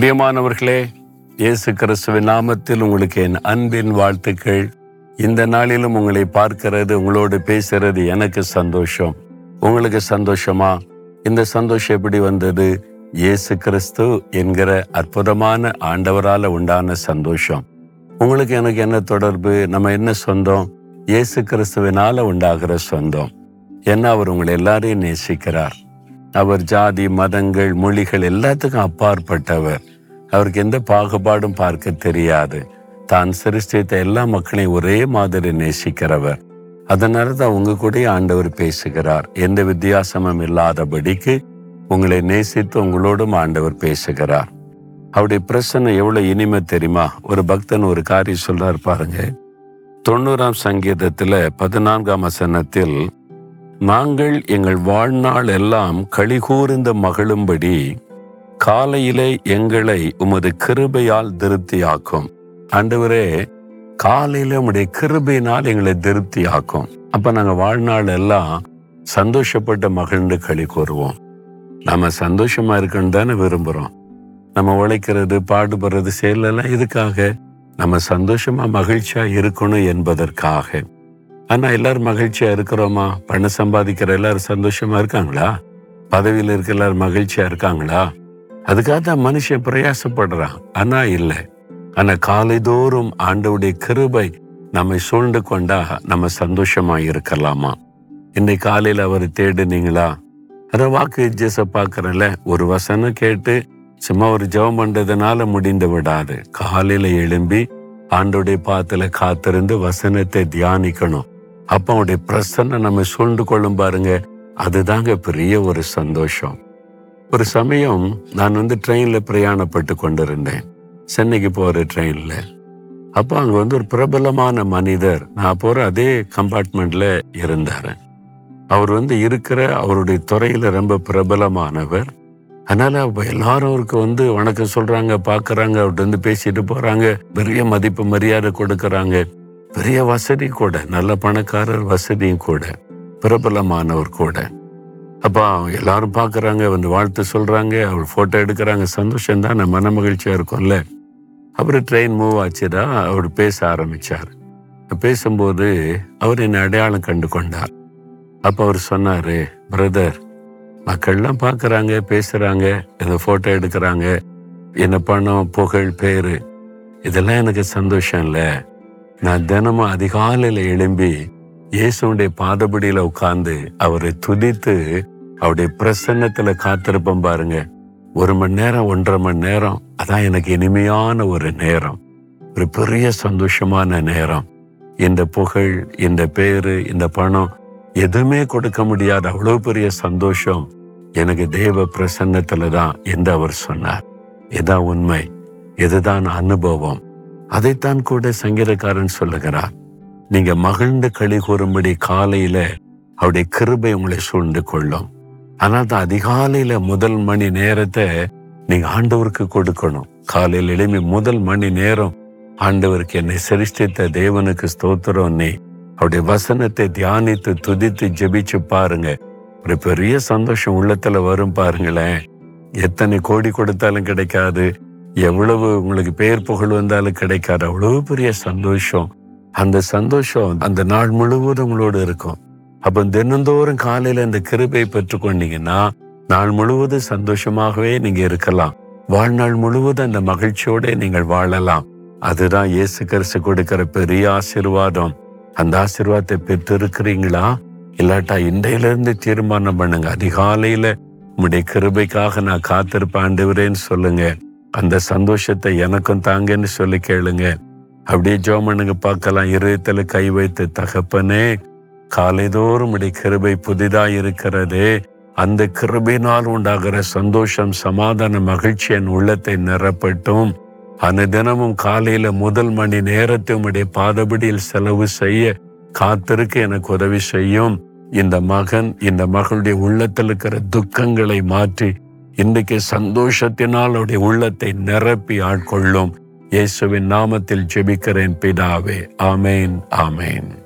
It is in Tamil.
பிரியமானவர்களே இயேசு கிறிஸ்துவின் நாமத்தில் உங்களுக்கு என் அன்பின் வாழ்த்துக்கள். இந்த நாளிலும் உங்களை பார்க்கிறது உங்களோடு பேசுறது எனக்கு சந்தோஷம். உங்களுக்கு சந்தோஷமா? இந்த சந்தோஷம் எப்படி வந்தது? இயேசு கிறிஸ்து என்கிற அற்புதமான ஆண்டவரால உண்டான சந்தோஷம். உங்களுக்கு எனக்கு என்ன தொடர்பு? நம்ம என்ன சொந்தம்? இயேசு கிறிஸ்துவினால உண்டாகிற சொந்தம். என்ன அவர் உங்களை எல்லாரையும் நேசிக்கிறார். அவர் ஜாதி மதங்கள் மொழிகள் எல்லாத்துக்கும் அப்பாற்பட்டவர். அவருக்கு எந்த பாகுபாடும் பார்க்க தெரியாது. தான் சிருஷ்டித்த எல்லா மக்களையும் ஒரே மாதிரி நேசிக்கிறவர். அதனால தான் உங்க கூட ஆண்டவர் பேசுகிறார். எந்த வித்தியாசமும் இல்லாதபடிக்கு உங்களை நேசித்து உங்களோடும் ஆண்டவர் பேசுகிறார். அவருடைய பிரசன்னம் எவ்வளவு இனிமை தெரியுமா? ஒரு பக்தன் ஒரு காரியம் சொல்றார் பாருங்க. தொண்ணூறாம் சங்கீதத்துல பதினான்காம் வசனத்தில் நாங்கள் எங்கள் வாழ்நாள் எல்லாம் களிகூர்ந்து மகிழும்படி காலையிலே எங்களை உமது கிருபையால் திருப்தியாக்கும். ஆண்டவரே காலையில உடைய கிருபையினால் எங்களை திருப்தியாக்கும். அப்ப நாங்க வாழ்நாள் எல்லாம் சந்தோஷப்பட்ட மகிழ்ந்து களி கூறுவோம். நம்ம சந்தோஷமா இருக்கணும் தானே விரும்புறோம். நம்ம உழைக்கிறது பாடுபடுறது செயலெல்லாம் இதுக்காக நம்ம சந்தோஷமா மகிழ்ச்சியா இருக்கணும் என்பதற்காக. ஆனா எல்லாரும் மகிழ்ச்சியா இருக்கிறோமா? பணம் சம்பாதிக்கிற எல்லாரும் சந்தோஷமா இருக்காங்களா? பதவியில இருக்க எல்லாரும் மகிழ்ச்சியா இருக்காங்களா? அதுக்காக தான் மனுஷன் பிரயாசப்படுறான். ஆனா இல்லை. ஆனா காலைதோறும் ஆண்டவுடைய கிருபை நம்மை சூழ்ந்து கொண்டா நம்ம சந்தோஷமா இருக்கலாமா? இன்னைக்கு காலையில அவர் தேடுனீங்களா? அத வாக்கு ஜேச பாக்குறல ஒரு வசனம் கேட்டு சும்மா ஒரு ஜெபம் பண்றதுனால முடிந்து விடாது. காலையில எழும்பி ஆண்டோடைய பாத்துல காத்திருந்து வசனத்தை தியானிக்கணும். அப்ப அவனுடைய பிரசன்ன நம்ம சூழ்ந்து கொள்ளும் பாருங்க. அதுதாங்க பெரிய ஒரு சந்தோஷம். ஒரு சமயம் நான் வந்து ட்ரெயின்ல பிரயாணப்பட்டு கொண்டிருந்தேன். சென்னைக்கு போற ட்ரெயின்ல அப்போ அங்க வந்து ஒரு பிரபலமான மனிதர் நான் போற அதே கம்பார்ட்மெண்ட்ல இருந்தாரு. அவர் வந்து இருக்கிற அவருடைய துறையில ரொம்ப பிரபலமானவர். அதனால அப்ப எல்லாரும் அவருக்கு வந்து வணக்கம் சொல்றாங்க பாக்குறாங்க அவர்கிட்ட வந்து பேசிட்டு போறாங்க பெரிய மதிப்பு மரியாதை கொடுக்கறாங்க. பெரிய வசதி கூட நல்ல பணக்காரர் வசதியும் கூட பிரபலமானவர் கூட. அப்ப எல்லாரும் பார்க்குறாங்க வந்து வாழ்த்து சொல்கிறாங்க அவர் ஃபோட்டோ எடுக்கிறாங்க சந்தோஷம் தான் மன மகிழ்ச்சியாக இருக்கும்ல. அப்புறம் ட்ரெயின் மூவ் ஆச்சுதான் அவர் பேச ஆரம்பிச்சார். பேசும்போது அவர் என்னை அடையாளம் கண்டு கொண்டார். அப்போ அவர் சொன்னார் பிரதர் மக்கள்லாம் பார்க்குறாங்க பேசுகிறாங்க இந்த ஃபோட்டோ எடுக்கிறாங்க என்ன பணம் புகழ் பேர் இதெல்லாம் எனக்கு சந்தோஷம் இல்லை. நான் தினமும் அதிகாலையில் எழும்பி இயேசுடைய பாதபடியில உட்கார்ந்து அவரை துதித்து அவருடைய பிரசன்னத்துல காத்திருப்பேன் பாருங்க. ஒரு மணி நேரம் ஒன்றரை மணி நேரம் அதான் எனக்கு இனிமையான ஒரு நேரம். ஒரு பெரிய சந்தோஷமான நேரம். இந்த புகழ் இந்த பேரு இந்த பணம் எதுவுமே கொடுக்க முடியாத அவ்வளவு பெரிய சந்தோஷம் எனக்கு தேவ பிரசன்னத்துல தான் என்று அவர் சொன்னார். இதான் உண்மை. இதுதான் அனுபவம். அதைத்தான் கூட சங்கீதக்காரன் சொல்லுகிறார் நீங்க மகிழ்ந்து களி கூறும்படி காலையில அவருடைய கிருபை உங்களை சூழ்ந்து கொள்ளும். ஆனால் தான் அதிகாலையில முதல் மணி நேரத்தை நீங்க ஆண்டவருக்கு கொடுக்கணும். காலையில் எழுமி முதல் மணி நேரம் ஆண்டவருக்கு என்னை சிருஷ்டித்த தேவனுக்கு ஸ்தோத்திரம். நீ அவருடைய வசனத்தை தியானித்து துதித்து ஜெபிச்சு பாருங்க. ஒரு பெரிய சந்தோஷம் உள்ளத்துல வரும் பாருங்களேன். எத்தனை கோடி கொடுத்தாலும் கிடைக்காது. எவ்வளவு உங்களுக்கு பெயர் புகழ் வந்தாலும் கிடைக்காது அவ்வளவு பெரிய சந்தோஷம். அந்த சந்தோஷம் அந்த நாள் முழுவதும் உங்களோடு இருக்கும். அப்ப தினந்தோறும் காலையில இந்த கிருபை பெற்றுக்கொண்டீங்கன்னா நாள் முழுவதும் சந்தோஷமாகவே நீங்க இருக்கலாம். வாழ்நாள் முழுவதும் அந்த மகிழ்ச்சியோட நீங்கள் வாழலாம். அதுதான் இயேசு கிறிஸ்து கொடுக்கிற பெரிய ஆசீர்வாதம். அந்த ஆசீர்வாதத்தை பெற்றிருக்கிறீங்களா? இல்லாட்டா இன்றையில இருந்து தீர்மானம் பண்ணுங்க. அதிகாலையில உங்களுடைய கிருபைக்காக நான் காத்திருப்பேன் ஆண்டவரேன்னு சொல்லுங்க. அந்த சந்தோஷத்தை எனக்கும் தாங்கன்னு சொல்லி கேளுங்க. அப்படியே ஜோமனுங்க பார்க்கலாம். இருதயத்துல கை வைத்து தகப்பனே காலைதோறும் உடைய கிருபை புதிதாக இருக்கிறதே. அந்த கிருபையினால் உண்டாகிற சந்தோஷம் சமாதான மகிழ்ச்சி என் உள்ளத்தை நிரப்பட்டும். அனுதினமும் காலையில முதல் மணி நேரத்தை உடைய பாதபடியில் செலவு செய்ய காத்திருக்க எனக்கு உதவி செய்யும். இந்த மகன் இந்த மகளுடைய உள்ளத்தில் இருக்கிற துக்கங்களை மாற்றி இன்றைக்கு சந்தோஷத்தினால் அவருடைய உள்ளத்தை நிரப்பி ஆட்கொள்ளும் இயேசுவின் நாமத்தில் ஜெபிக்கிறேன் பிதாவே. ஆமேன் ஆமேன்.